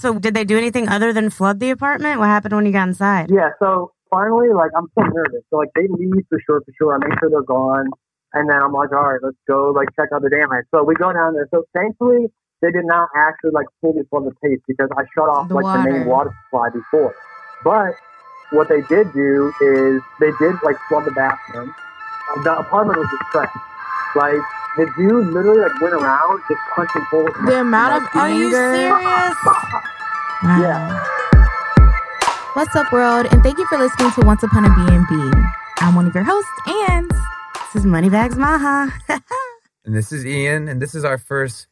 So did they do anything other than flood the apartment? What happened when you got inside? Yeah, so finally, like, I'm so nervous. So, like, they leave for sure, for sure. I make sure they're gone. And then I'm like, all right, let's go, like, check out the damage. So we go down there. So thankfully, they did not actually, like, fully flood the place because I shut off, The like, the main water. water supply before. But what they did do is they did, like, flood the bathroom. The apartment was distressed. Like, the dude literally, like, went around just punching holes. The it. amount Like, of Are you anger. serious? Yeah. What's up, world? And thank you for listening to Once Upon a B&B. I'm one of your hosts, and This is Moneybags Maha. And this is Ian, and this is our first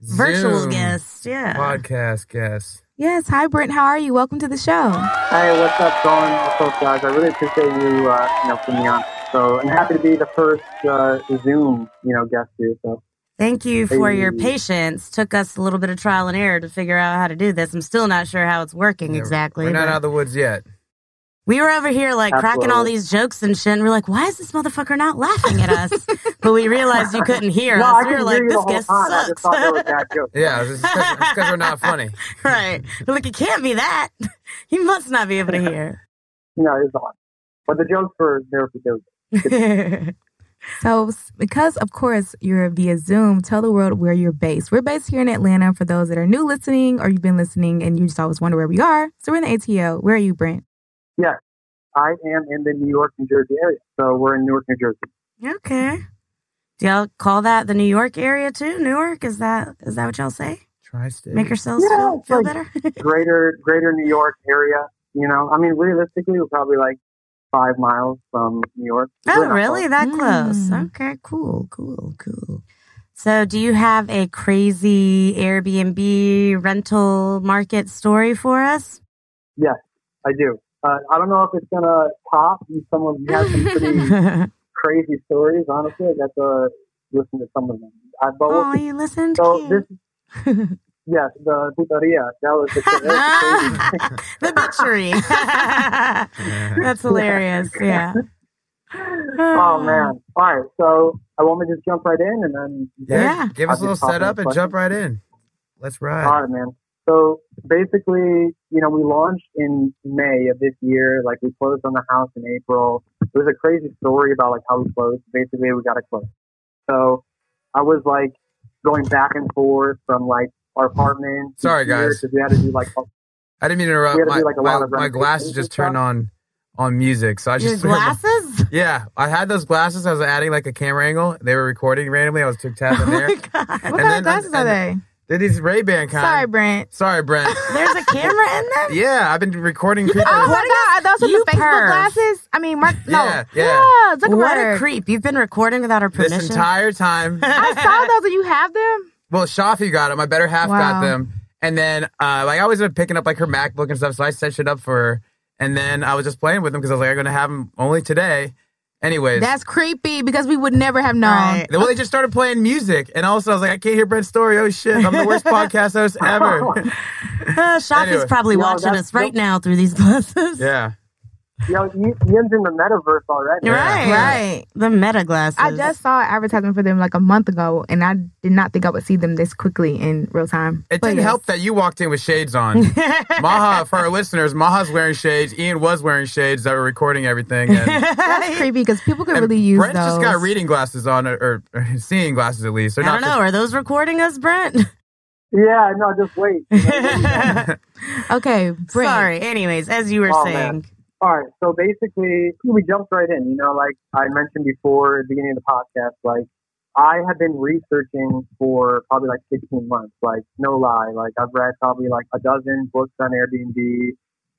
Virtual Zoom guest. Yeah. podcast guest. yes, hi Brent. How are you? Welcome to the show. Hey, what's up, Dawn? What's up, guys? I really appreciate you, uh, you know, putting me on. So I'm happy to be the first uh, Zoom, you know, guest here. So Thank you for your patience. Took us a little bit of trial and error to figure out how to do this. I'm still not sure how it's working Yeah, exactly. We're not out of the woods yet. We were over here like cracking all these jokes and shit, and we're like, why is this motherfucker not laughing at us? but we realized you couldn't hear no, us. I We were like, hear you the this guest time. I just thought they were sucks. Yeah, it's because we're not funny. right. We're like, it can't be that. He must not be able to hear. No, it's not. But the jokes were there for jokes. So, because of course you're via Zoom, tell the world where you're based. We're based here in Atlanta for those that are new listening or you've been listening and you just always wonder where we are. So, we're in the ATL. Where are you, Brent? Yeah. I am in the New York, New Jersey area. So we're in Newark, New Jersey. okay. Do y'all call that the New York area too? Newark? Is that is that what y'all say? Tri-state. Make yourselves Yeah, feel, feel like- better? Greater, greater New York area. You know, I mean, realistically, we're probably like five miles from New York. Oh, We're really? far. That close? Mm. Okay, cool, cool, cool. So, do you have a crazy Airbnb rental market story for us? Yes, I do. Uh, I don't know if it's gonna top. Some of you have some pretty crazy stories. Honestly, I got to listen to some of them. I, but we'll oh, you listened. so Cute. this, yes, the putaria. That was the, that was the the bitchery. That's hilarious. Yeah. oh man! All right, so I want me to just jump right in and then. Yeah, Yeah. give us I'll a little just pop in setup a and jump right in. Let's ride. All right, man. So basically, you know, we launched in May of this year. Like we closed on the house in April. It was a crazy story about like how we closed. Basically, we got to close. So I was like going back and forth from like our apartment. to Sorry, here, guys. 'cause we had to do like I didn't mean to interrupt. We had to My, like, my, my glasses just turned on on music, so I Your just glasses? Yeah, I had those glasses. I was adding like a camera angle. They were recording randomly. I was took tapping Oh there. my god! What And kind then- of glasses and- are they? They're these Ray Ban kind. Sorry, Brent. Sorry, Brent. There's a camera in them. yeah, I've been recording creepers. Oh my Recording God, are those You the Facebook perv. glasses? I mean, Mark, no. Yeah, yeah. Zuckerberg. What a creep! You've been recording without our permission. this entire time. I saw those and you have them? Well, Shafi got them. My better half got them. And then, uh, like, I always been picking up like her MacBook and stuff, so I set shit up for her. And then I was just playing with them because I was like, I'm gonna have them only today. Anyways, That's creepy because we would never have known. Right. well, they just started playing music, and also I was like, I can't hear Brent's story. Oh shit, I'm the worst podcast host ever. Uh, Shafi's Anyway. probably No, watching us right now through these glasses. yeah. Yo, Ian- Ian's in the metaverse already. Yeah. Right, Right. The meta glasses. I just saw an advertisement for them like a month ago, and I did not think I would see them this quickly in real time. It But didn't yes. help that you walked in with shades on. Maha, for our listeners, Maha's wearing shades. Ian was wearing shades that were recording everything. And, That's creepy because people could really use Brent's those. just got reading glasses on, or, or, or seeing glasses at least. They're I don't not know. Are those recording us, Brent? Yeah, no, just wait. Okay, Brent. Sorry. Anyways, as you were Oh, saying, man. All right, so basically, we jumped right in. You know, like I mentioned before at the beginning of the podcast, like I have been researching for probably like 16 months. Like, no lie. Like, I've read probably like a dozen books on Airbnb,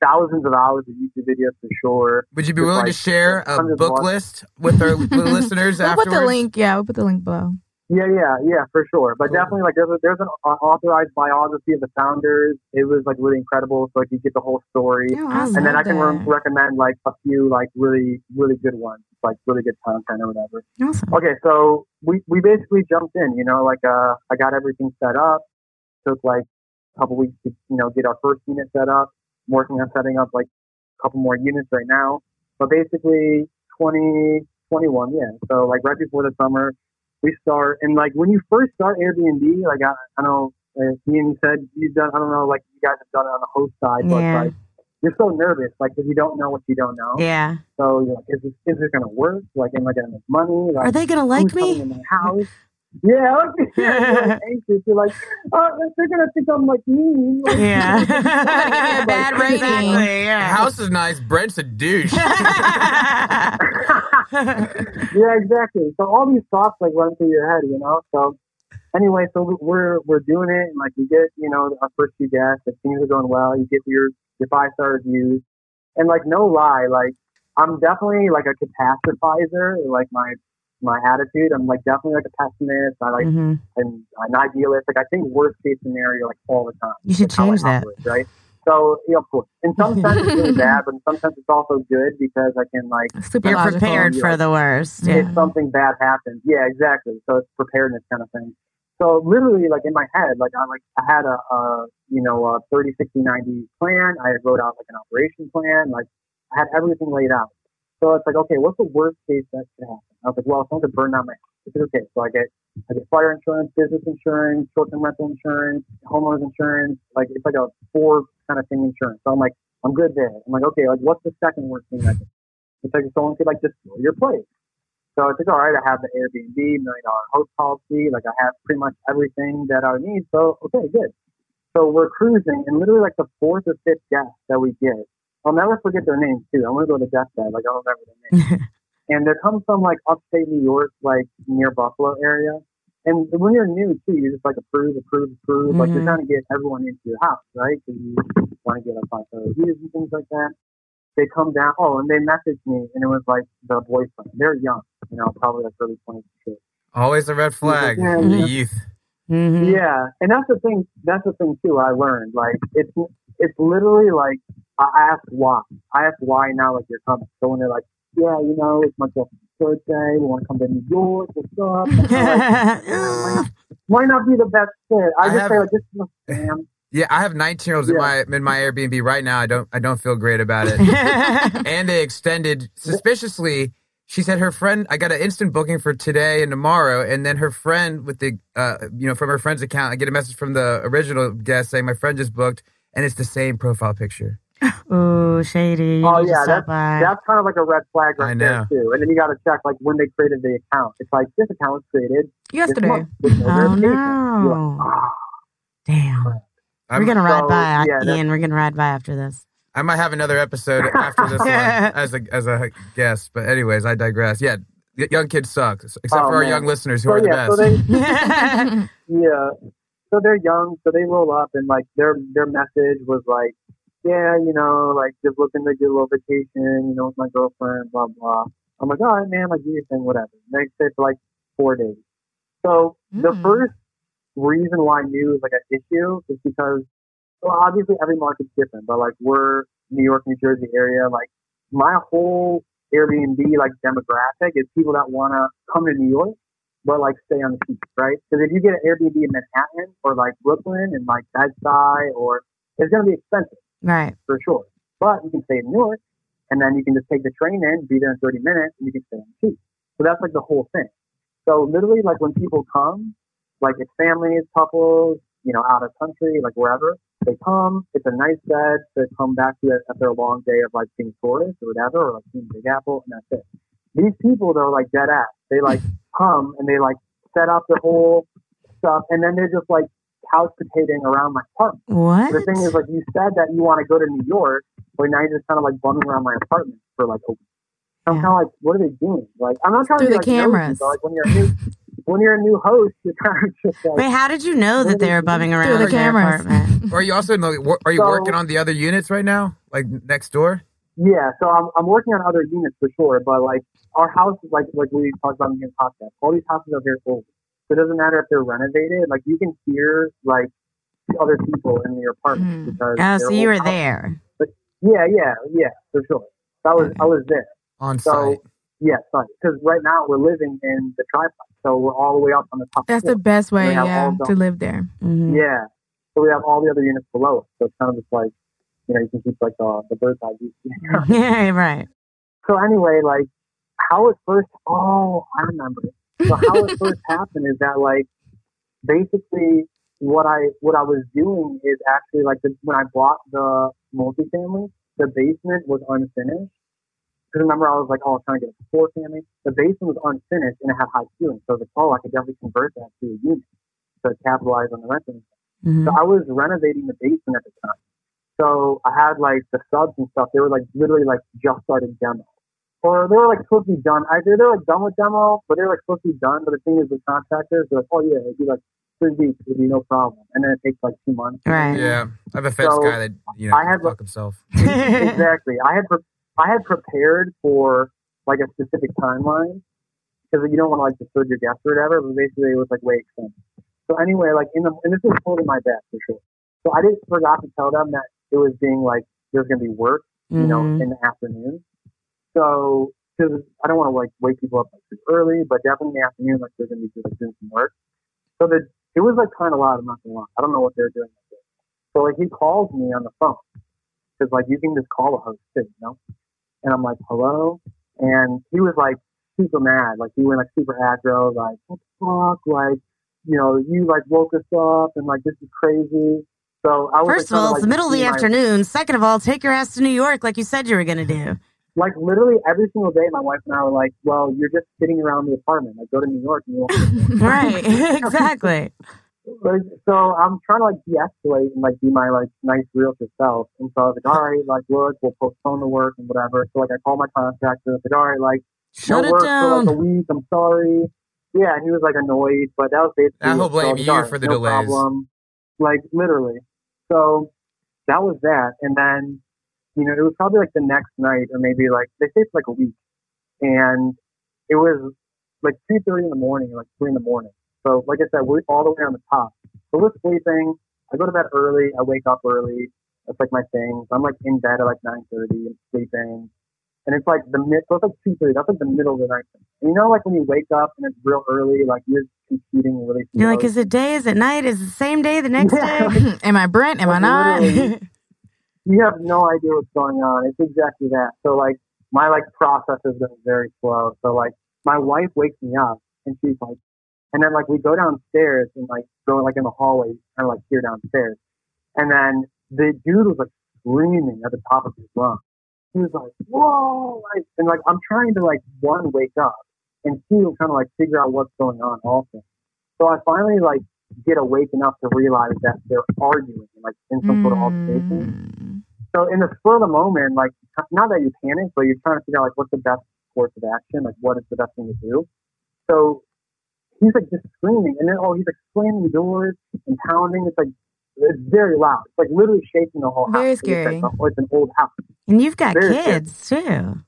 thousands of hours of YouTube videos for sure. Would you be Just willing to share a book list with our with listeners We'll afterwards? put the link. Yeah, we'll put the link below. Yeah, yeah, yeah, for sure. But Cool. definitely, like, there's, a, there's an authorized biography of the founders. It was like really incredible. So, like, you get the whole story. Yeah, I And and then I can re- recommend like a few like really really good ones, like really good content or whatever. awesome. Okay, so we we basically jumped in. You know, like uh, I got everything set up. Took like a couple weeks to you know get our first unit set up. I'm working on setting up like a couple more units right now. But basically, 2021, yeah. So like right before the summer, we start and like when you first start Airbnb, like I, I know uh, Ian said you've done. I don't know, like you guys have done it on the host side, but Yeah. like you're so nervous, like because you don't know what you don't know. Yeah. So you're like, is this is this gonna work? Like, am I gonna make money? Like, Are they gonna like me? in my house? Yeah, like, yeah, you're like anxious. You're like, oh, they're gonna think I'm like mean. Like, Yeah. give you a bad rating. Exactly, yeah. House is nice. Brent's a douche. yeah, exactly. So all these thoughts like run through your head, you know. So anyway, so we're we're doing it, and like you get, you know, our first few guests, the things are going well. You get your your five star reviews, and like no lie, like I'm definitely like a catastrophizer. Like my my attitude, I'm like definitely like a pessimist. I like Mhm. and an idealist. Like I think worst case scenario like all the time. You should I change that. operate, right? So, yeah, of course. In some sense, it's really bad, but in some sense, it's also good because I can like Super You're logical. prepared for the worst. Yeah. if something bad happens. Yeah, exactly. So it's preparedness kind of thing. So literally, like in my head, like I like I had a, a you know a 30, 60, 90 plan. I wrote out like an operation plan. Like I had everything laid out. So it's like, okay, what's the worst case that could happen? I was like, well, if someone could burn down my house. It's like, okay, so I get I get fire insurance, business insurance, short-term rental insurance, homeowners insurance. Like it's like a four kind of thing insurance. So I'm like, I'm good there. I'm like, okay, like what's the second worst thing that could? It's like someone could like destroy your place. So it's like, all right, I have the Airbnb, million dollar host policy. Like I have pretty much everything that I need. So, okay, good. So we're cruising and literally like the fourth or fifth guest that we get, I'll never forget their names too. I'm going to go to deathbed. Like I'll remember their names. and they're coming from like upstate New York, like near Buffalo area. And when you're new too, you're just like approve, approve, approve. Like you're trying to get everyone into your house, right? Because you want to get a five star reviews and things like that. They come down. Oh, and they messaged me, and it was like the boyfriend. They're young, you know, probably like early twenties. Always a red flag. Yeah, The yeah. youth. Mhm. Yeah, and that's the thing. That's the thing too. I learned like it's it's literally like I ask why. I ask why now. Like you're coming. So when they're like, yeah, you know, it's my girlfriend's birthday. We want to come to New York. What's up? I'm like, Might not be the best fit. I, I just have- say like this is a scam. Yeah, I have 19 year olds in my in my Airbnb right now. I don't I don't feel great about it. and they extended suspiciously. She said her friend. I got an instant booking for today and tomorrow, and then her friend with the uh you know from her friend's account. I get a message from the original guest saying my friend just booked, and it's the same profile picture. Ooh, shady. Oh need yeah, that's that's kind of like a red flag right I there too. And then you got to check like when they created the account. It's like this account was created this Yesterday. month Oh no! like, ah. Damn. We're gonna ride so, by, yeah, that's- Ian. We're gonna ride by after this. I might have another episode after this one as a as a guest, but anyways, I digress. Yeah, young kids suck, except Oh, for our man. young listeners who So are the yeah, best. so they Yeah. So they're young, so they roll up and like their their message was like, Yeah, you know, like just looking to get a little vacation, you know, with my girlfriend, blah blah. I'm like, All right, man, like do your thing, whatever. They stay for like four days. So the Mm. first reason why I knew it was like an issue is because well obviously every market's different, but like we're New York, New Jersey area, like my whole Airbnb like demographic is people that wanna come to New York but like stay on the beach, right? Because if you get an Airbnb in Manhattan or like Brooklyn and like Bed-Stuy, or it's going to be expensive right. for sure. But you can stay in Newark, and then you can just take the train in, be there in 30 minutes, and you can stay on the beach. So that's like the whole thing. So literally, like when people come, like it's families, couples, you know, out of country, like wherever they come, it's a nice bed to come back to after a long day of like being tourists or whatever, or like seeing Big Apple, and that's it. These people, they're like dead ass. They like come and they like set up the whole stuff, and then they're just like couch potatoing around my apartment. What? The thing is, like, you said that you want to go to New York, but now you're just kind of like bumming around my apartment for like a week. I'm Yeah. kind of like, what are they doing? Like, I'm not trying Through to be, the like, nosy, cameras. but, like when you're a new, when you're a new host, you're kind of just like, Wait, how did you know that they were bumming around the in their cameras. apartment? Are you also in the, are you So- working on the other units right now, like next door? yeah. So I'm, I'm working on other units for sure, but like our house is like like we talked about in the podcast. All these houses are very old, so it doesn't matter if they're renovated. Like you can hear like other people in your apartment Mm. because Oh, so you were houses. there. Yeah, yeah, yeah, for sure. I was I was there. On So site. yeah, because right now we're living in the triplex, so we're all the way up on the top. That's floor. the best way, yeah, the- to live there. Mhm. Yeah, so we have all the other units below us. So it's kind of just like you know you can keep like the the bird's eye view. Yeah, right. so anyway, like how it first. Oh, I remember. So how it first happened is that like basically what I what I was doing is actually like the, when I bought the multifamily, the basement was unfinished. Because remember, I was like, oh, I was trying to get a four family. The basement was unfinished and it had high ceilings, so I was like, oh, I could definitely convert that to a unit to capitalize on the renting. Mhm. So I was renovating the basement at the time. So I had like the subs and stuff. They were like literally like just starting demo, or they were like supposed to be done. Either they're like done with demo, but they're like supposed to be done. But the thing is, the contractors, they're like, oh yeah, it'd be like three weeks, it'd be no problem, and then it takes like two months. Right. Yeah, I have a fence So, guy that you know I had- fuck himself. exactly. I had pre- I had prepared for like a specific timeline because you don't want to like disturb your guests or whatever. But basically, it was like way expensive. So anyway, like in the and this was totally my bad for sure. So I just forgot to tell them that it was being like there's gonna be work, you know, Mhm. in the afternoon. So because I don't want to like wake people up like super early, but definitely in the afternoon, like they're gonna be like doing some work. So the it was like kind of loud. I'm not gonna lie. I don't know what they're doing. Like. So like he calls me on the phone because like you can just call a host too, you know. And I'm like, hello, and he was like super mad, like he went like super aggro, like what the fuck, like you know, you like woke us up and like this is crazy. So I was First of all, kinda, it's the middle of the my- afternoon. Second of all, take your ass to New York like you said you were going to do. Like literally every single day, my wife and I were like, "Well, you're just sitting around the apartment. Like, go to New York and you won't." Right. exactly. like, so I'm trying to like de-escalate and like be my like nice realtor self. And so I was like, "All right, like, look, we'll postpone the work and whatever." So like, I called my contractor. I was like, "All right, like, Shut no it work for like a week. I'm sorry." Yeah, and he was like annoyed, but that was basically. I will it. So blame was like, you "All right, for the no delays." Problem. Like literally. So that was that, and then you know it was probably like the next night or maybe like they stayed for like a week, and it was like two thirty in the morning, like three in the morning. So like I said, we're all the way on the top. So we're sleeping. I go to bed early. I wake up early. That's like my thing. So I'm like in bed at like nine thirty and sleeping. And it's like the mid, so it's like two thirty. That's like the middle of the night. And you know, like when you wake up and it's real early, like you're computing really. You're like, is it day? Is it night? Is it the same day the next Yeah. day? Am I Brent? Am I not? you have no idea what's going on. It's exactly that. So like my like process been very slow. So like my wife wakes me up and she's like, and then like we go downstairs and like go like in the hallway, kind of like here downstairs, and then the dude was like screaming at the top of his lungs. He was like, whoa, like, and like I'm trying to like one wake up and two kind of like figure out what's going on also. So I finally like get awake enough to realize that they're arguing like in some sort of altercation. Mm. So in the spur of the moment, like not that you panic, but you're trying to figure out like what's the best course of action, like what is the best thing to do. So he's like just screaming, and then oh, he's like slamming doors and pounding. It's like it's very loud. It's like literally shaking the whole house. Very It's like scary. it's an old house, And you've got Very kids too.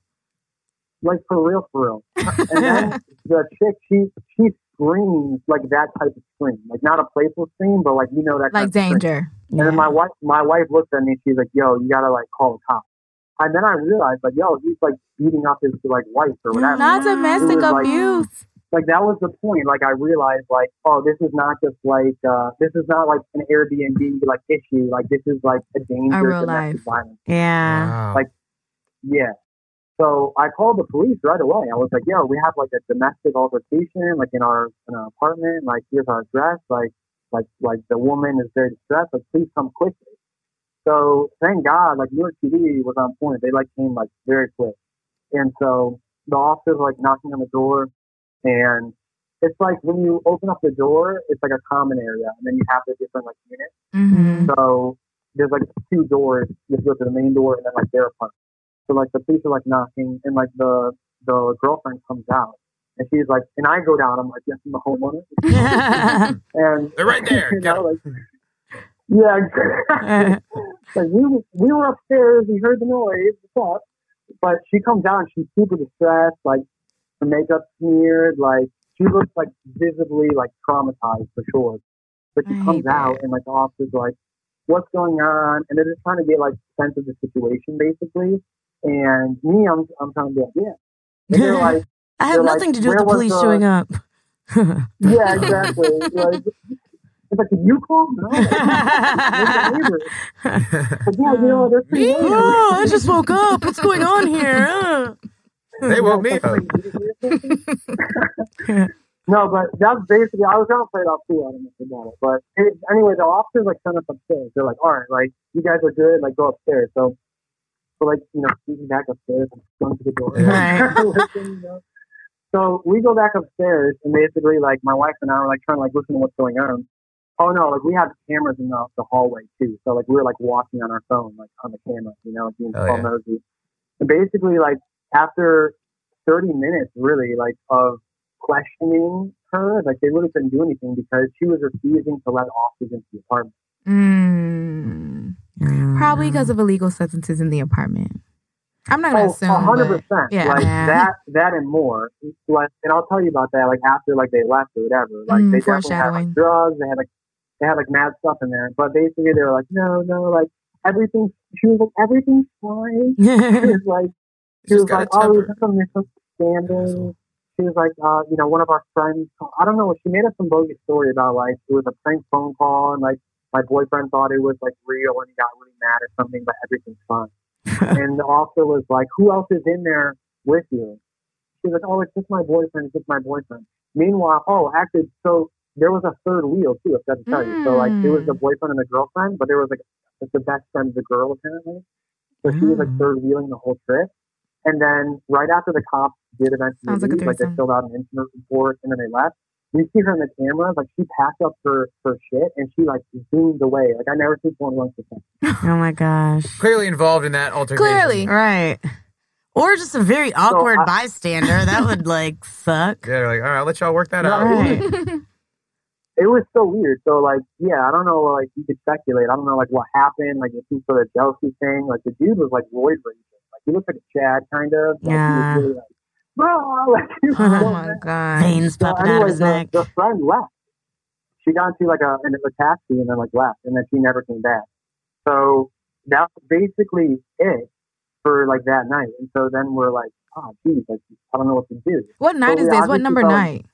like for real, for real. And then the chick, she she screams like that type of scream, like not a playful scream, but like you know that Like kind of scream. Danger. And then my wife, my wife looked at me. She's like, "Yo, you gotta like call the cops." And then I realized, like, yo, he's like beating up his like wife or whatever. Not domestic It was like- abuse. Like that was the point. Like I realized, like, oh, this is not just like uh this is not like an Airbnb like issue. Like this is like a danger A real domestic life. violence. Yeah. Wow. Like- Yeah. So I called the police right away. I was like, yo, we have like a domestic altercation, like in our in our apartment. Like here's our address. Like like like the woman is very distressed. Like please come quickly. So thank God, like New York TV was on point. They like came like very quick. And so the officers like knocking on the door and it's like when you open up the door, it's like a common area and then you have the different like units. hmm So there's like two doors. You have to go to the main door and then like their apartment. So like the police are like knocking and like the the girlfriend comes out and she's like and I go down, I'm like, Yes, I'm the homeowner and They're right there. you know, like Yeah, like we we were upstairs, we heard the noise, what's up? But she comes down, she's super distressed, like her makeup smeared, like she looks like visibly like traumatized for sure. But she I comes out that. and like the officer's like, What's going on? And they're just trying to get like sense of the situation basically. And me, I'm I'm trying to be like, Yeah. And they're like, I have They're like, nothing to do with the police the-" showing up. Yeah, exactly. like it's like, Did you call? No. Like, "Where's the neighbors?" But yeah, you know, they're pretty Me? oh, I just woke up. What's going on here? Uh. They woke me Yeah, up. No, but that's basically, I was going to play it off too. I don't know if you got it. But it, anyway, the officers like sent us upstairs. They're like, all right, like, you guys are good, like, go upstairs. So, so like, you know, sneaking back upstairs and going to the door. Right. Listen, you know. So we go back upstairs and basically, like, my wife and I were like trying to like listen to what's going on. Oh no, like we have cameras in the, the hallway too. So like we were like watching on our phone, like on the camera, you know, like being Oh, all yeah. nosy. And basically, like after 30 minutes, really, like of questioning her, like they really couldn't do anything because she was refusing to let officers into the apartment. Mm. Probably because of illegal substances in the apartment. I'm not gonna Oh, assume. a hundred percent. yeah. Like Yeah. that, that and more. Like, and I'll tell you about that. Like after, like they left or whatever. Like Mm, they definitely had like drugs. They had like they had like mad stuff in there. But basically, they were like, no, no, like everything. She was like, everything's fine. She was like, she was like, oh, had some misunderstanding. She was like, uh, you know, one of our friends. I don't know. She made up some bogus story about like it was a prank phone call and like my boyfriend thought it was like real and he got really mad or something, but everything's fine. and the officer was like, who else is in there with you? She was like, oh, it's just my boyfriend. It's just my boyfriend. Meanwhile, oh, actually, so there was a third wheel too. If I have to tell you, so like it was the boyfriend and the girlfriend, but there was like like the best friend of the girl apparently. So she was like Mm. third wheeling the whole trip. And then right after the cops did eventually Sounds like leave, like they filled out an incident report and then they left. We see her in the camera, like she packed up her her shit and she like zoomed away. Like I never seen someone run so. Oh my gosh. Clearly involved in that altercation. Clearly. Right. Or just a very awkward I- bystander. That would like suck. Yeah, they're like, all right, I'll let y'all work that No, out. Right. it was so weird. So like, yeah, I don't know. Like you could speculate. I don't know like what happened. Like if he sort of jealousy thing. Like the dude was like roid raging. Like he looked like a Chad kind of. Like, Yeah. He was really like, bro. Like, he was oh my god. Veins So popping out of his the, neck. the friend left. She got into like a, in a taxi and then like left, and then she never came back. So that was basically it for like that night. And so then we're like, oh, geez, like I don't know what to do. What night So is this? What number felt- night?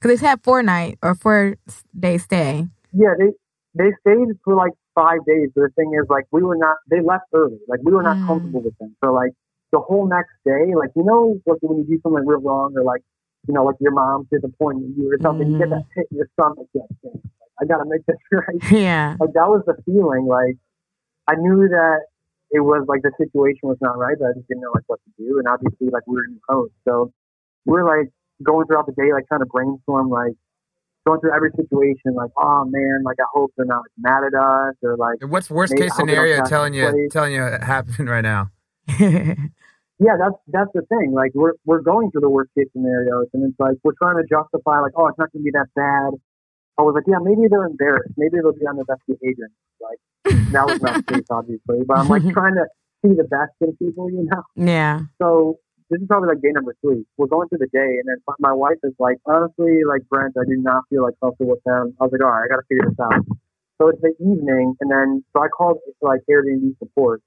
Because they had four night or four day stay. Yeah, they they stayed for like five days. But the thing is, like, we were not. They left early. Like, we were not Mm. comfortable with them. So, like, the whole next day, like, you know, like when you do something real wrong, or like, you know, like your mom's disappointing you or something, you get mm-hmm. that hit in your stomach. Like, I gotta make this right. Yeah. Like, that was the feeling. Like, I knew that it was like the situation was not right, but I just didn't know like what to do. And obviously, like, we were new hosts, so we're like going throughout the day, like trying to brainstorm, like going through every situation, like, oh man, like I hope they're not like, mad at us, or like, And What's worst case I hope they don't scenario telling you plate. telling you it happened right now? yeah, that's that's the thing. Like we're we're going through the worst case scenarios, and it's like we're trying to justify, like, oh, it's not going to be that bad. I was like, yeah, maybe they're embarrassed, maybe they'll be on their best behavior. Like that was not the case, obviously, but I'm like trying to see the best in people, you know. yeah. So this is probably like day number three. We're going through the day, and then my wife is like, honestly, like Brent, I do not feel like comfortable with them. I was like, all right, I got to figure this out. So it's the evening, and then so I called like Airbnb support,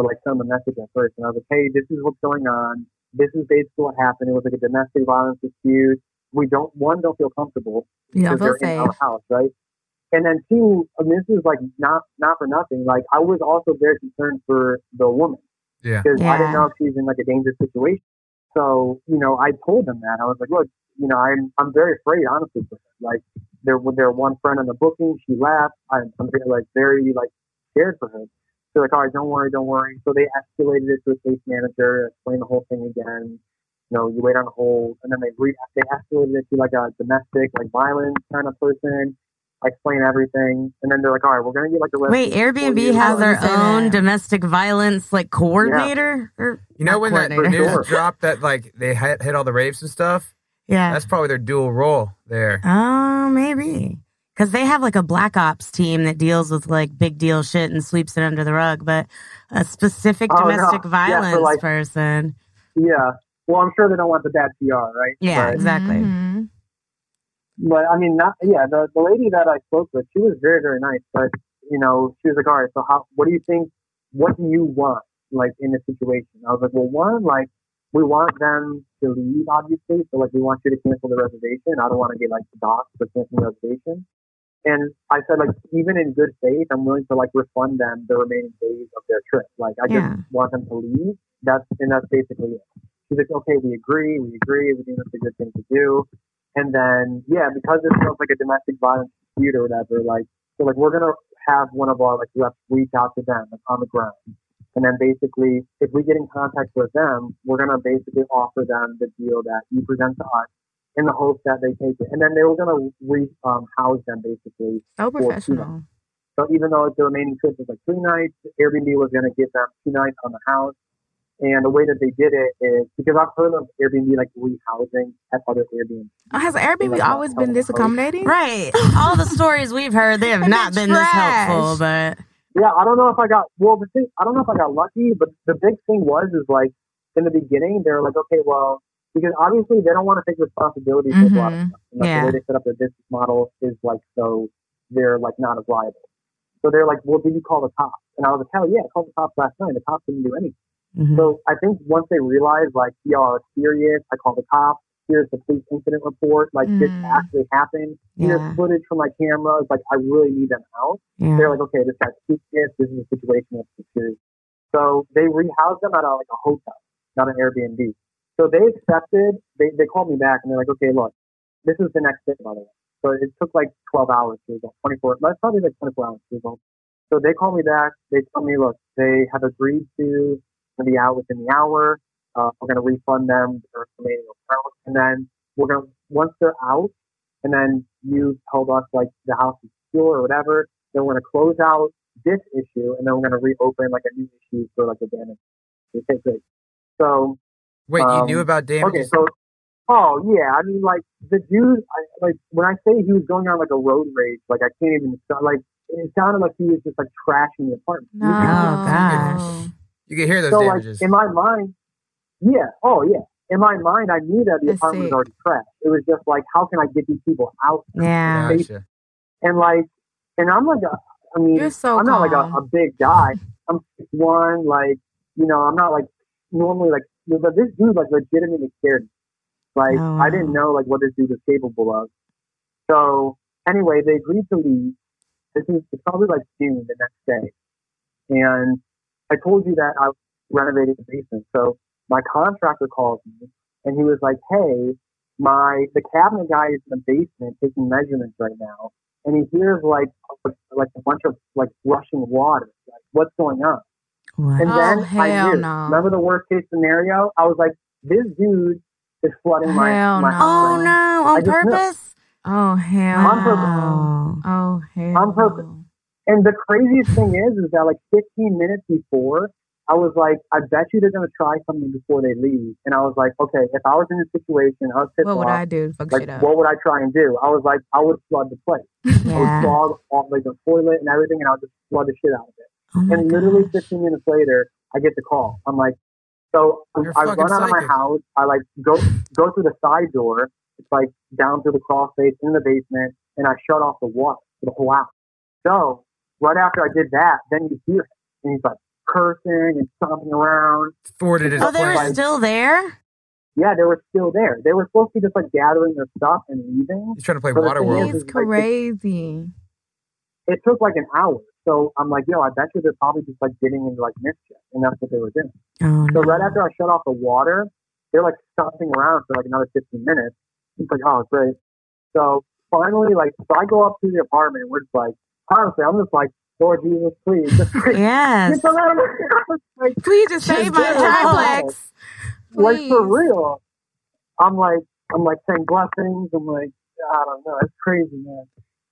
so like send them a message at first, and I was like, hey, this is what's going on. This is basically what happened. It was like a domestic violence dispute. We don't one don't feel comfortable You don't because they're in our house, right? And then two, I mean, this is like not not for nothing. Like I was also very concerned for the woman Yeah. because I didn't know if she's in like a dangerous situation. So you know, I told them that I was like, look, you know, I'm I'm very afraid, honestly. For her. Like there was there one friend on the booking, she left. I'm, I'm very, like very like scared for her. They're like, all right, don't worry, don't worry. So they escalated it to a case manager, explained the whole thing again. You know, you wait on hold, and then they re- they escalated it to like a domestic like violence kind of person. I explain everything, and then they're like, all right, we're gonna get like a Wait, Airbnb has their was gonna say own that. domestic violence like coordinator? Or You know when that news Sure. dropped that like they hit, hit all the rapes and stuff? Yeah. That's probably their dual role there. Oh, maybe. Because they have like a black ops team that deals with like big deal shit and sweeps it under the rug, but a specific Oh, no. domestic Yeah, violence like- person. Yeah. Well, I'm sure they don't want the bad PR, right? Yeah, But- exactly. Mhm. But I mean, not yeah. The the lady that I spoke with, she was very very nice. But you know, she was like, all right, so how? What do you think? What do you want? Like in this situation? I was like, well, one, like we want them to leave, obviously. So like we want you to cancel the reservation. I don't want to get like docked for canceling the reservation. And I said, like, even in good faith, I'm willing to like refund them the remaining days of their trip. Like, I Yeah. just want them to leave. That's and that's basically it. She's like, okay, we agree, we agree. We think that's a good thing to do. And then yeah, because it feels like a domestic violence dispute or whatever, like so like we're gonna have one of our like reps reach out to them like, on the ground. And then basically, if we get in contact with them, we're gonna basically offer them the deal that you present to us, in the hopes that they take it. And then they were gonna re um, house them basically. So professional. So even though the remaining trip was like three nights, Airbnb was gonna give them two nights on the house. And the way that they did it is because I've heard of Airbnb like rehousing at other Airbnb. Oh, has Airbnb Like, always been this oh, accommodating? Right. All the stories we've heard, they have not they're been this helpful, but Yeah, I don't know if I got well. The thing, I don't know if I got lucky, but the big thing was is like in the beginning they were like, okay, well, because obviously they don't want to take responsibility for a lot of Mhm. stuff. Yeah. the way they set up their business model is like so they're like not as liable. So they're like, well, did you call the cops? And I was like, hell yeah, I called the cops last night. The cops didn't do anything. Mhm. So I think once they realized like, y'all are serious, I called the cops. Here's the police incident report. Like this Mm. actually happened. Here's Yeah. footage from my cameras. Like I really need them out yeah. they're like, okay, this guy's serious. This is a situation that's serious. So they rehoused them at a, like a hotel, not an Airbnb. So they accepted. They they called me back and they're like, okay, look, this is the next day, by the way. So it took like 12 hours to resolve, 24. That's probably like 24 hours to resolve. So they called me back. They told me, look, they have agreed to be out within the hour. Uh, we're going to refund them their remaining amount, and then we're going to once they're out, and then you told us like the house is secure or whatever. Then we're going to close out this issue, and then we're going to reopen like a new issue for like a damage. Okay, great. So Wait, you Um, knew about okay, so oh yeah, I mean like the dude, I, like when I say he was going on like a road rage, like I can't even like it sounded like he was just like trashing the apartment. No. Oh, gosh. you could hear those So like damages. in my mind, yeah, oh yeah. In my mind, I knew that the That's apartment sick. was already trashed. It was just like, how can I get these people out? Yeah. Gotcha. And like, and I'm like, a, I mean, You're so I'm not like a, a big guy. I'm one, like, you know, I'm not like normally like, but this dude like legitimately scared me. Like, Oh, I didn't know like what this dude was capable of. So anyway, they agreed to leave. This is it's probably like June the next day, and I told you that I renovated the basement. So my contractor calls me, and he was like, "Hey, my the cabinet guy is in the basement taking measurements right now, and he hears like like a bunch of like rushing water. Like, what's going on?" What? And Oh, then I hell knew. no. Remember the worst case scenario? I was like, "This dude is flooding my Hell my no. Oh house." no! On just knew. purpose? Oh hell. On purpose. Wow. Oh hell. On purpose. And the craziest thing is, is that like 15 minutes before, I was like, I bet you they're gonna try something before they leave. And I was like, okay, if I was in this situation, I was pissed What would off. I do fuck like, shit up? what would I try and do? I was like, I would flood the place. I would Yeah. clog all like the toilet and everything, and I would just flood the shit out of it. Oh and literally gosh. 15 minutes later, I get the call. I'm like, so I You're I fucking run out of my house. I like go go through the side door. It's like down through the crawl space in the basement, and I shut off the water for the whole house. So right after I did that, then you hear him, and he's like cursing and stomping around. Thwarted his Oh, they were plan. still there? Yeah, they were still there. They were supposed to be just like gathering their stuff and leaving. He's trying to play But the thing Waterworld. is- He's like- crazy. It took like an hour. So I'm like, yo, I bet you they're probably just like getting into like mischief, and that's what they were doing. Oh So no. right after I shut off the water, they're like stomping around for like another 15 minutes. It's like, oh, great. So finally, like, so I go up to the apartment and we're just like, honestly, I'm just like, Lord Jesus, please, just Yes. them out of my house. Like, Please just save my triplex. like for real. I'm like, I'm like saying blessings. I'm like, I don't know. It's crazy, man.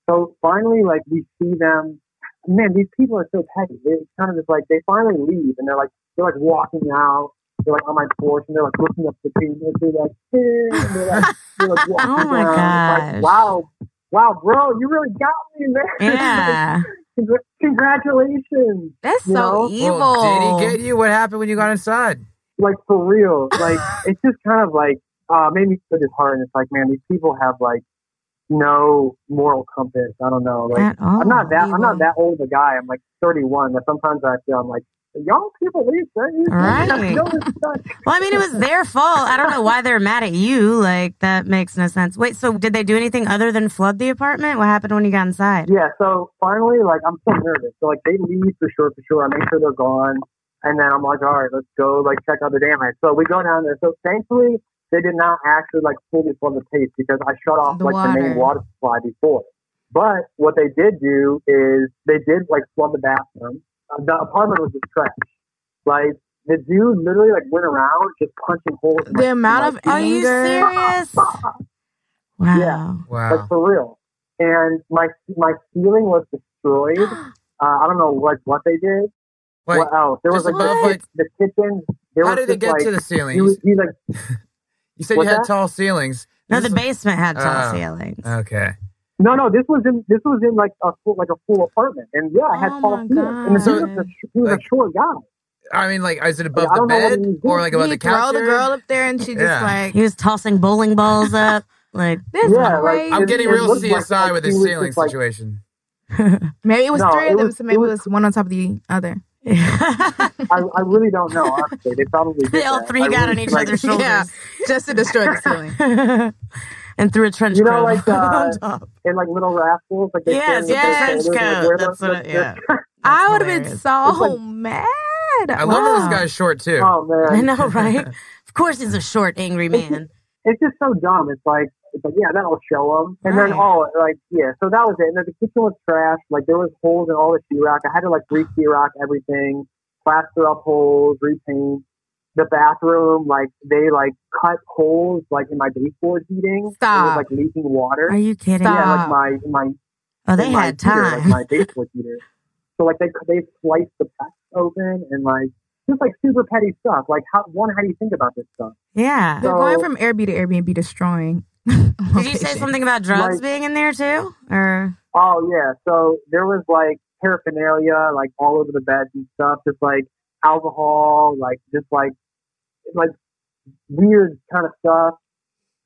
So finally, like, we see them. Man, these people are so petty. They kind of just like, they finally leave and they're like, they're like walking out. They're like on my porch and they're like looking up the tree and they're like, "Eh," and they're like, they're like walking Oh my down. Gosh. Like, wow, wow, bro, you really got me, man. Yeah. Congr- Congratulations. That's You so know? evil. Well, did he get you? What happened when you got inside? like for real. Like it's just kind of like uh made me so disheartened. It's like, man, these people have like no moral compass. I don't know. Like I'm not that I'm not that old a guy. I'm like thirty one, but sometimes I feel I'm like young people these things. Right. Well, I mean, it was their fault. I don't know why they're mad at you. Like, that makes no sense. Wait, so did they do anything other than flood the apartment? What happened when you got inside? Yeah, so finally like I'm so nervous. So like they leave for sure, for sure. I make sure they're gone. And then I'm like, all right, let's go like check out the damage. So we go down there. So thankfully they did not actually like pull fully flood the taste because I shut off The like the main water. water supply before. But what they did do is they did like flood the bathroom. Uh, the apartment was just trash. Like the dude literally like went around just punching holes. in, The like, amount my of feet. Are you Anger. serious? Wow. Yeah. Wow. like for real. And my my ceiling was destroyed. Uh, I don't know like what they did. Wait, what else? There was just like above, the, like- the kitchen. There how was did they just, get like, to the ceiling? He, was- he like you said you had that? tall ceilings. No, This the is- basement had tall Oh. ceilings. Okay. no no. This was in this was in like a full like a full apartment. And yeah, I had Oh tall my ceilings. And the God. dude was a, he was Like- a short guy. I mean, like, is it above Like, the don't know what bed or like above you the couch? throw the girl up there and she just Yeah. like He was tossing bowling balls up. Like, this Yeah, like, crazy. I'm getting it real looked like- CSI like with he this ceiling situation. maybe it was No, three it of them, was- so maybe it it was- was one on top of the other. I, I really don't know. Honestly, they probably did they all that. three I got really- on each like, other's shoulders. Yeah, just to destroy the ceiling. and threw a trench You know, coat like, uh, on top. In like little rascals, like they Yes, stand with yeah, trench coat. like, where the- That's what the- it- yeah. I would have been so like- mad. I love that Wow. this guy's short too. Oh man, I know, right? of course, he's a short, angry man. it's just so dumb. It's like it's like yeah, that'll show them, and then Right. oh, like yeah. So that was it. And then the kitchen was trash. Like there was holes in all the sheetrock. I had to like re-sheetrock everything, plaster up holes, repaint. The bathroom, like they like cut holes like in my baseboard heating. It was Stop. like leaking water. Are you kidding? Stop. yeah, like my my Oh, they my had heater, time. like my baseboard heater. So like they they sliced the packs open and like just like super petty stuff. Like how one, how do you think about this stuff? yeah. They're So- going from Airbnb to Airbnb destroying. Did you say something about drugs Like- being in there too? Or Oh yeah, so there was like paraphernalia like all over the beds and stuff, just like alcohol, like just like like weird kind of stuff.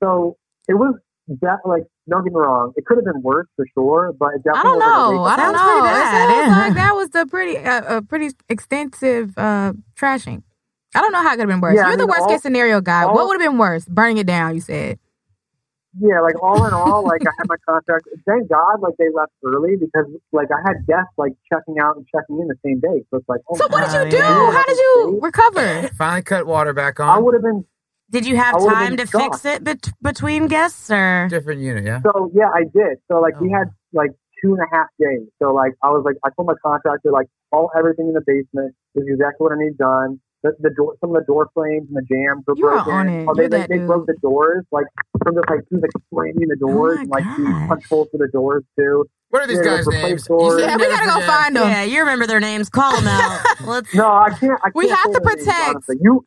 So it was def- like don't get me wrong, it could have been worse for sure, but it I definitely don't know. wasn't I a don't Sounds know. pretty It sounds yeah. like that was the pretty uh, a pretty extensive uh, trashing. I don't know how it could have been worse. Yeah, You're the mean, worst all- case scenario guy. all- what would have been worse? Burning it down, you said. Yeah, like all in all, like I had my contract. Thank God, like they left early because like I had guests like checking out and checking in the same day. So it's like, oh So what God. did you do? yeah. How did you recover? Finally cut water back on. I would have been did you have time been to fix it bet- between guests? Or Different unit, yeah. So yeah, I did. So like we Oh. had like two and a half days. So like I was like I told my contractor like all everything in the basement is exactly what I need done. The, the door, some of the door frames and the jams were You are broken. on it. Oh, they they, that they dude. broke the doors like from just like he was like slamming the oh doors my and like he punched holes through the doors too. What are these Yeah, guys' replace names? doors. Yeah, we gotta go forget. find them. yeah, you remember their names. Call them out. Let's. No, I can't. I can't We have to their names, protect you.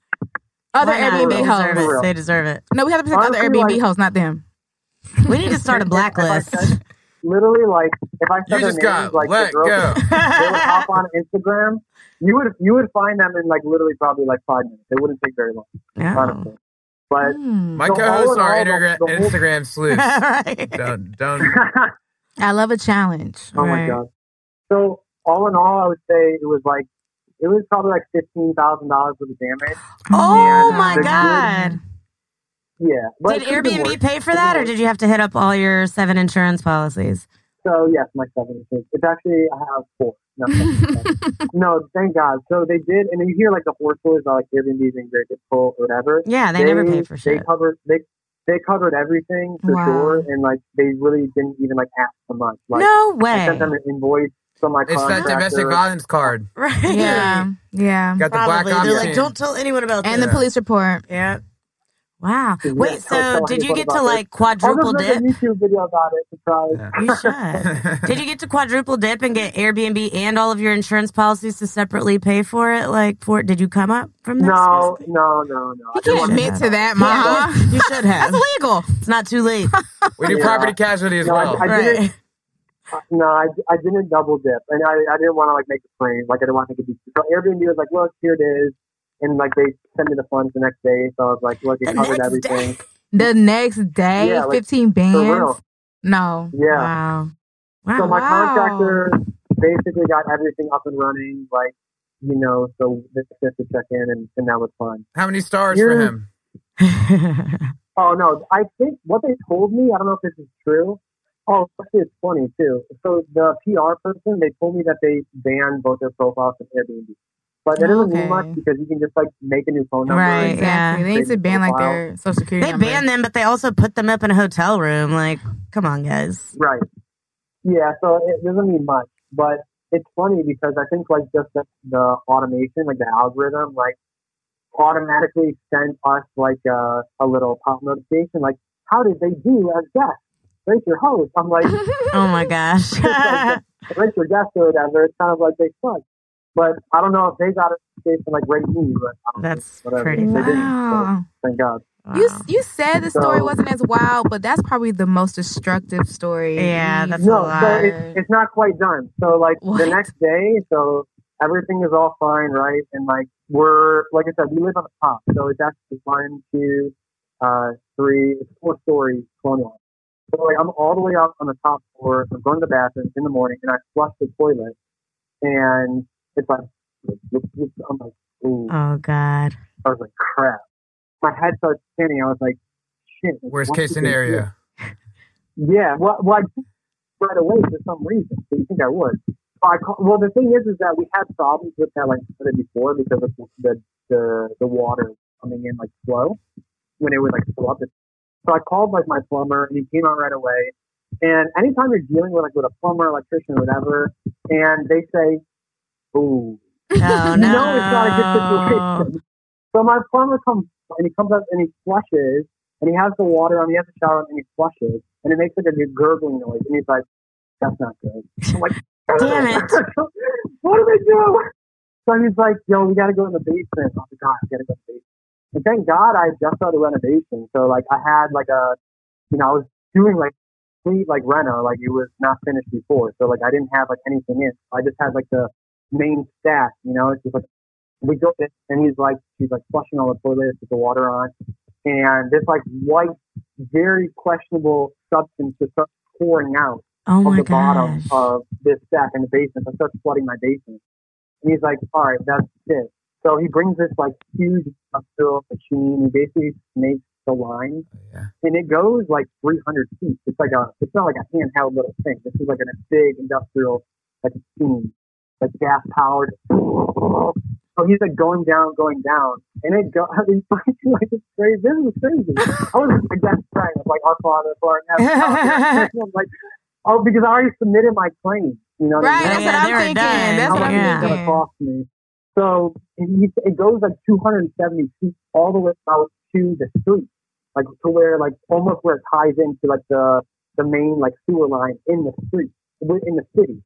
Other Airbnb hosts. They deserve it. No, we have to protect other Airbnb like- hosts, not them. We need to start a blacklist. Literally, like if I You said their just names, got like let the girls, go. they would hop on Instagram. You would you would find them in like literally probably like five minutes. It wouldn't take very long, No. honestly. But Hmm. My So co-hosts are all, the- Instagram, the whole- Instagram sleuths. right. don't don't. I love a challenge. oh my god. So all in all, I would say it was like it was probably like fifteen thousand dollars worth of damage. Oh And my the god. Yeah. But Did it could've been Airbnb pay for that, or did you have to hit up all your seven insurance policies? So yes, my seven. is- It's actually I have four. No, no, thank God. So they did, and then you hear like the horror stories about like Airbnb being very difficult or whatever. Yeah, they, never pay for They shit. covered they they covered everything for Wow. sure, and like they really didn't even like ask for much. Like no I way. sent them an invoice from my It's that domestic violence card. Right. Yeah, yeah. Got the Probably. black They're like, don't tell anyone about And this. the police report. Yeah. Wow. Yeah, Wait, tell- so did you get to like I'll quadruple just make dip? a YouTube video about it. Surprise. Yeah. You should. Did you get to quadruple dip and get Airbnb and all of your insurance policies to separately pay for it? Like, for did you come up from this? No, no, no, no. I You didn't can't admit that. to that, Yeah, Mom. you should have. That's illegal. It's not too late. we do Yeah. property casualty as No, I- well. I didn't- right. Uh, No, I, I didn't double dip, and I, I didn't want to like make a claim. Like I didn't want to make a big. So Airbnb was like, look, here it is, and like they sent me the funds the next day. So I was like, look, it The covered everything. day. The next day, Yeah, like, 15 For bands. real. No. Yeah. Wow. Wow. So my Wow. contractor basically got everything up and running, like you know, so they just to check in, and, and that was fun. How many stars for You're- him? Oh no, I think what they told me, I don't know if this is true. Oh, actually, it's funny too. So the PR person, they told me that they banned both their profiles from Airbnb. But that oh, doesn't Okay. mean much because you can just like make a new phone number. Right, Exactly. yeah. They need to ban like profile. their social security They number. banned them, but they also put them up in a hotel room. Like, come on, guys. Right. Yeah, so it doesn't mean much, but it's funny because I think like just the, the automation, like the algorithm, like automatically sent us like a, a little pop notification, like how did they do as guests? Rate your host. I'm like, Oh my gosh. rate your guest or whatever. It's kind of like they suck. But I don't know if they got a notification like rate me, but That's know. whatever. crazy. They didn't, so Wow. thank God. You Wow. you said the story So- wasn't as wild, but that's probably the most destructive story. Yeah, we've that's a No, lot. so it's, it's not quite done. So like What? the next day, so everything is all fine, right? And like we're like I said, we live on the top, so it's actually one, two, uh, three, it's four stories colonial. So like I'm all the way up on the top floor. I'm going to the bathroom in the morning, and I flush the toilet, and it's like I'm like, ooh. Oh God. I was like, crap. My head starts spinning. I was like, shit. Worst case did they do? scenario. Yeah, well, well, I did right away for some reason. So you think I would? I call, well, the thing is, is that we had problems with that, like I said it before, because of the the the water coming in like slow when it would like fill up. So I called like my plumber, and he came out right away. And anytime you're dealing with like with a plumber, electrician, whatever, and they say, Oh you no. it's not a good situation. So my plumber comes and he comes up and he flushes and he has the water on, he has the shower on and he flushes and it makes like a gurgling noise and he's like, That's not good. I'm like, Damn it. what do they do? So he's like, Yo, we gotta go in the basement. Oh my god, I gotta go in the basement. And thank God I just started renovation. So like I had like a you know, I was doing like complete like reno, like it was not finished before. So like I didn't have like anything in. I just had like the main stack, you know, it's just like we go in and he's like he's like flushing all the toilets with the water on and this like white, very questionable substance just starts pouring out Oh of my the bottom of this stack in the basement. I starts flooding my basement. And he's like, All right, that's it. So he brings this like huge industrial machine. He basically makes the line oh, Yeah. and it goes like 300 feet. It's like a, it's not like a handheld little thing. This is like a big industrial, like machine, like gas powered. So he's like going down, going down, and it go. It's like it's crazy. This is crazy. I was like that praying. I'm like, our Father, who art in. I'm like, oh, because I already submitted my claim. You know what Right, I mean? that's Yeah, what I'm they thinking. done. That's what much I'm is it gonna thinking. cost me? So it, it goes like 270 feet all the way out to the street, like to where like almost where it ties into like the the main like sewer line in the street in the city.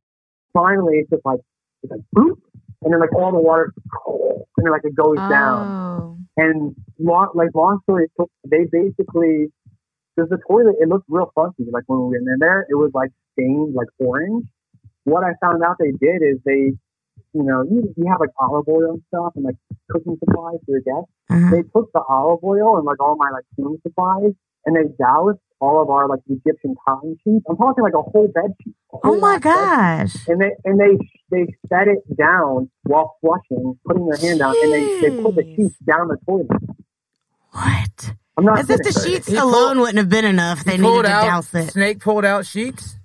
Finally, it's just like it's like boop, and then like all the water, and then like it goes down. Oh. And long, like long story they basically because the toilet it looked real funky. Like when we went in there, it was like stained like orange. What I found out they did is they, you know, you, you have like olive oil and stuff and like cooking supplies for your guests. Uh-huh. They took the olive oil and like all my like cleaning supplies and they doused all of our like Egyptian cotton sheets. I'm talking like a whole bed sheet. a Oh my gosh. and they and they they set it down while flushing, putting their hand out, and they, they put the sheets down the toilet. What? I'm not As if the sheets He alone pulled- wouldn't have been enough. They needed pulled to out. douse it. Snake pulled out sheets.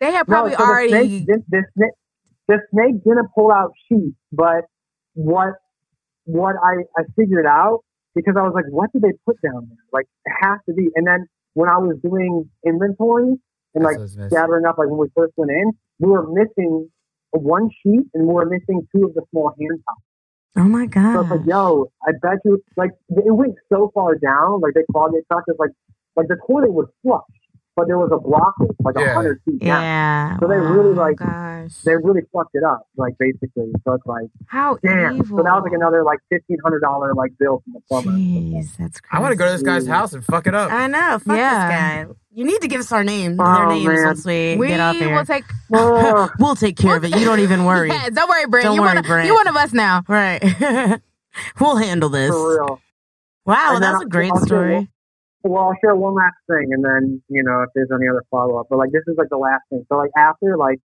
They had No, probably so already. the snake, this, this snake, the snake didn't pull out sheets, but what what I I figured out because I was like, what did they put down there? Like it has to be. And then when I was doing inventory and like That's what's gathering up, like when we first went in, we were missing one sheet and we were missing two of the small hand towels. Oh my god! So it's like, yo, I bet you, like, it went so far down, like they clogged it such as like, like the toilet was flush, but there was a blockage, like a Yeah. hundred feet down. Yeah. So they wow. really oh like, gosh. they really fucked it up, like basically. So it's like, How damn. evil. So that was like another like fifteen hundred dollar like bill from the plumber. Jeez, that's crazy. I want to go to this guy's house and fuck it up. I know. Fuck Yeah. this guy. You need to give us our names, Oh, their names man. once we, we get off here. will take. We'll take care of it. You don't even worry. Yeah, don't worry, Brent. Don't you worry, one, Brent. You one of us now. Right. we'll handle this. for real. Wow, And that's then a great I'll share story. Well, I'll share one last thing, and then you know if there's any other follow up. But like this is like the last thing. So like after like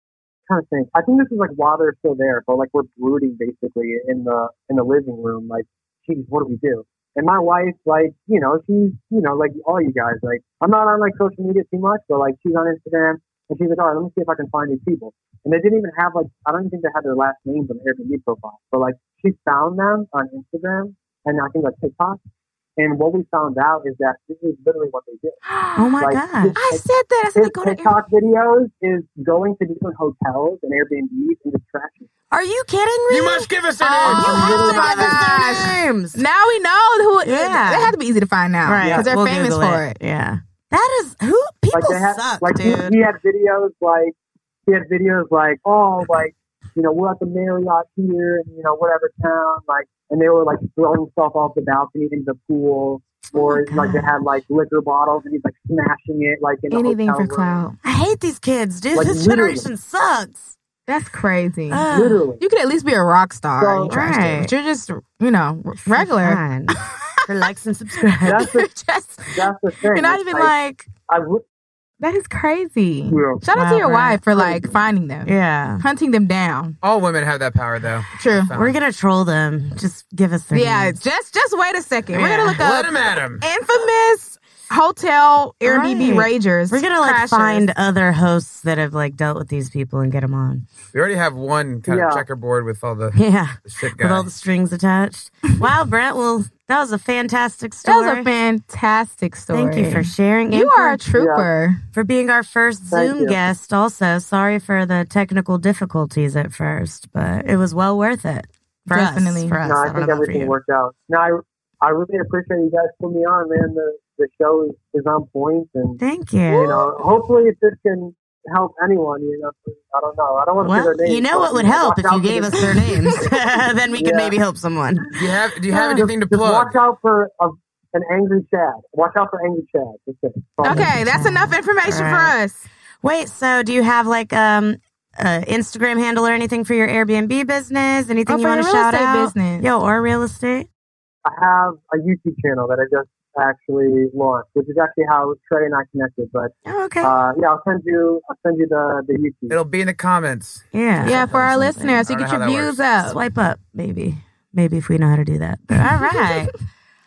kind of think, I think this is like while they're still there, but like we're brooding basically in the in the living room. Like, geez, what do we do? And my wife, like, you know, she's, you know, like all you guys, like, I'm not on like social media too much, but like she's on Instagram and she's like, all right, let me see if I can find these people. and they didn't even have like I don't even think they had their last names on the Airbnb profile. But like she found them on Instagram and I think like TikTok. And what we found out is that this is literally what they did. Oh my Like, gosh. this- I said that. I said His go to TikTok videos is going to different hotels and Airbnbs and just trashing. Are you kidding me? You must give us an Oh. You have to my give us gosh. their names. Now we know who. Yeah. They have to be easy to find now, Right. Because they're We'll famous Google for it. Yeah. That is who people Like they had, suck, like he, dude. he had videos like he had videos like oh like you know we're at the Marriott here and you know whatever town like and they were like throwing stuff off the balcony into the pool oh or Oh like they had like liquor bottles and he's like smashing it like in the Anything hotel for room. clout. I hate these kids, dude. Like, this literally. generation sucks. That's crazy. Ugh. Literally. you could at least be a rock star. So- you trashed Right. but you're just, you know, regular. For likes and subscribe. That's the, just, that's the thing. you're not It's even like, I would that is crazy. Yeah. Shout out Wow, to your right. wife for like finding them, yeah. hunting them down. All women have that power, though. True. Found. We're gonna troll them. Just give us their Yeah, names. just just wait a second. We're gonna look Let up him at him. infamous hotel Airbnb Right. ragers. We're gonna like crashers. find other hosts that have like dealt with these people and get them on. We already have one kind Yeah. of checkerboard with all the, Yeah, the shit with all the strings attached. wow, Brent. Well, that was a fantastic story. That was a fantastic story. Thank you for sharing. You are a for, trooper. for being our first Thank Zoom you. guest. Also, sorry for the technical difficulties at first, but it was well worth it. For Definitely. us, for us. no, I, don't think know about for everything worked out. No, I I really appreciate you guys putting me on, man. The the show is, is on point and Thank you. you know, hopefully if this can help anyone, you know, I don't know. I don't want to say Well, their names. you know what would help if you gave us their names. then we could Yeah. maybe help someone. Do you have Do you have Uh, anything to Just plug? watch out for a, an angry Chad. Watch out for angry Chad. That's it. That's all. Okay, that's enough information All for us. Wait, so do you have like um uh, Instagram handle or anything for your Airbnb business? Anything Oh, you want to real shout estate out? business. Yo, or real estate? I have a YouTube channel that I just actually launched, which is actually how Trey and I connected. But Oh, okay. uh, yeah, I'll send you. I'll send you the the YouTube. It'll be in the comments. yeah. Yeah, for our Something. listeners, so you get your know how that views works. up. Swipe up, maybe. Maybe if we know how to do that. All right.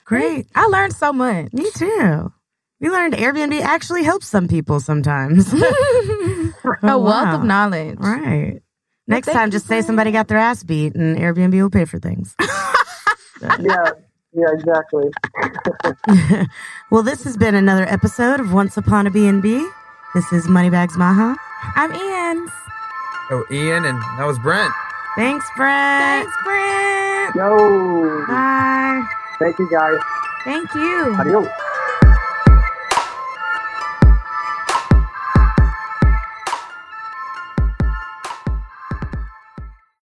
Great. I learned so much. Me too. We learned Airbnb actually helps some people sometimes. a Oh, wealth wow. of knowledge. Right. Next thank time, just say somebody got their ass beat and Airbnb will pay for things. yeah, yeah, exactly. well, this has been another episode of Once Upon a BnB. This is Moneybags Maha. I'm Ian. Oh, Ian, and that was Brent. Thanks, Brent. Thanks, Brent. Yo, Bye. thank you guys. Thank you. Adios.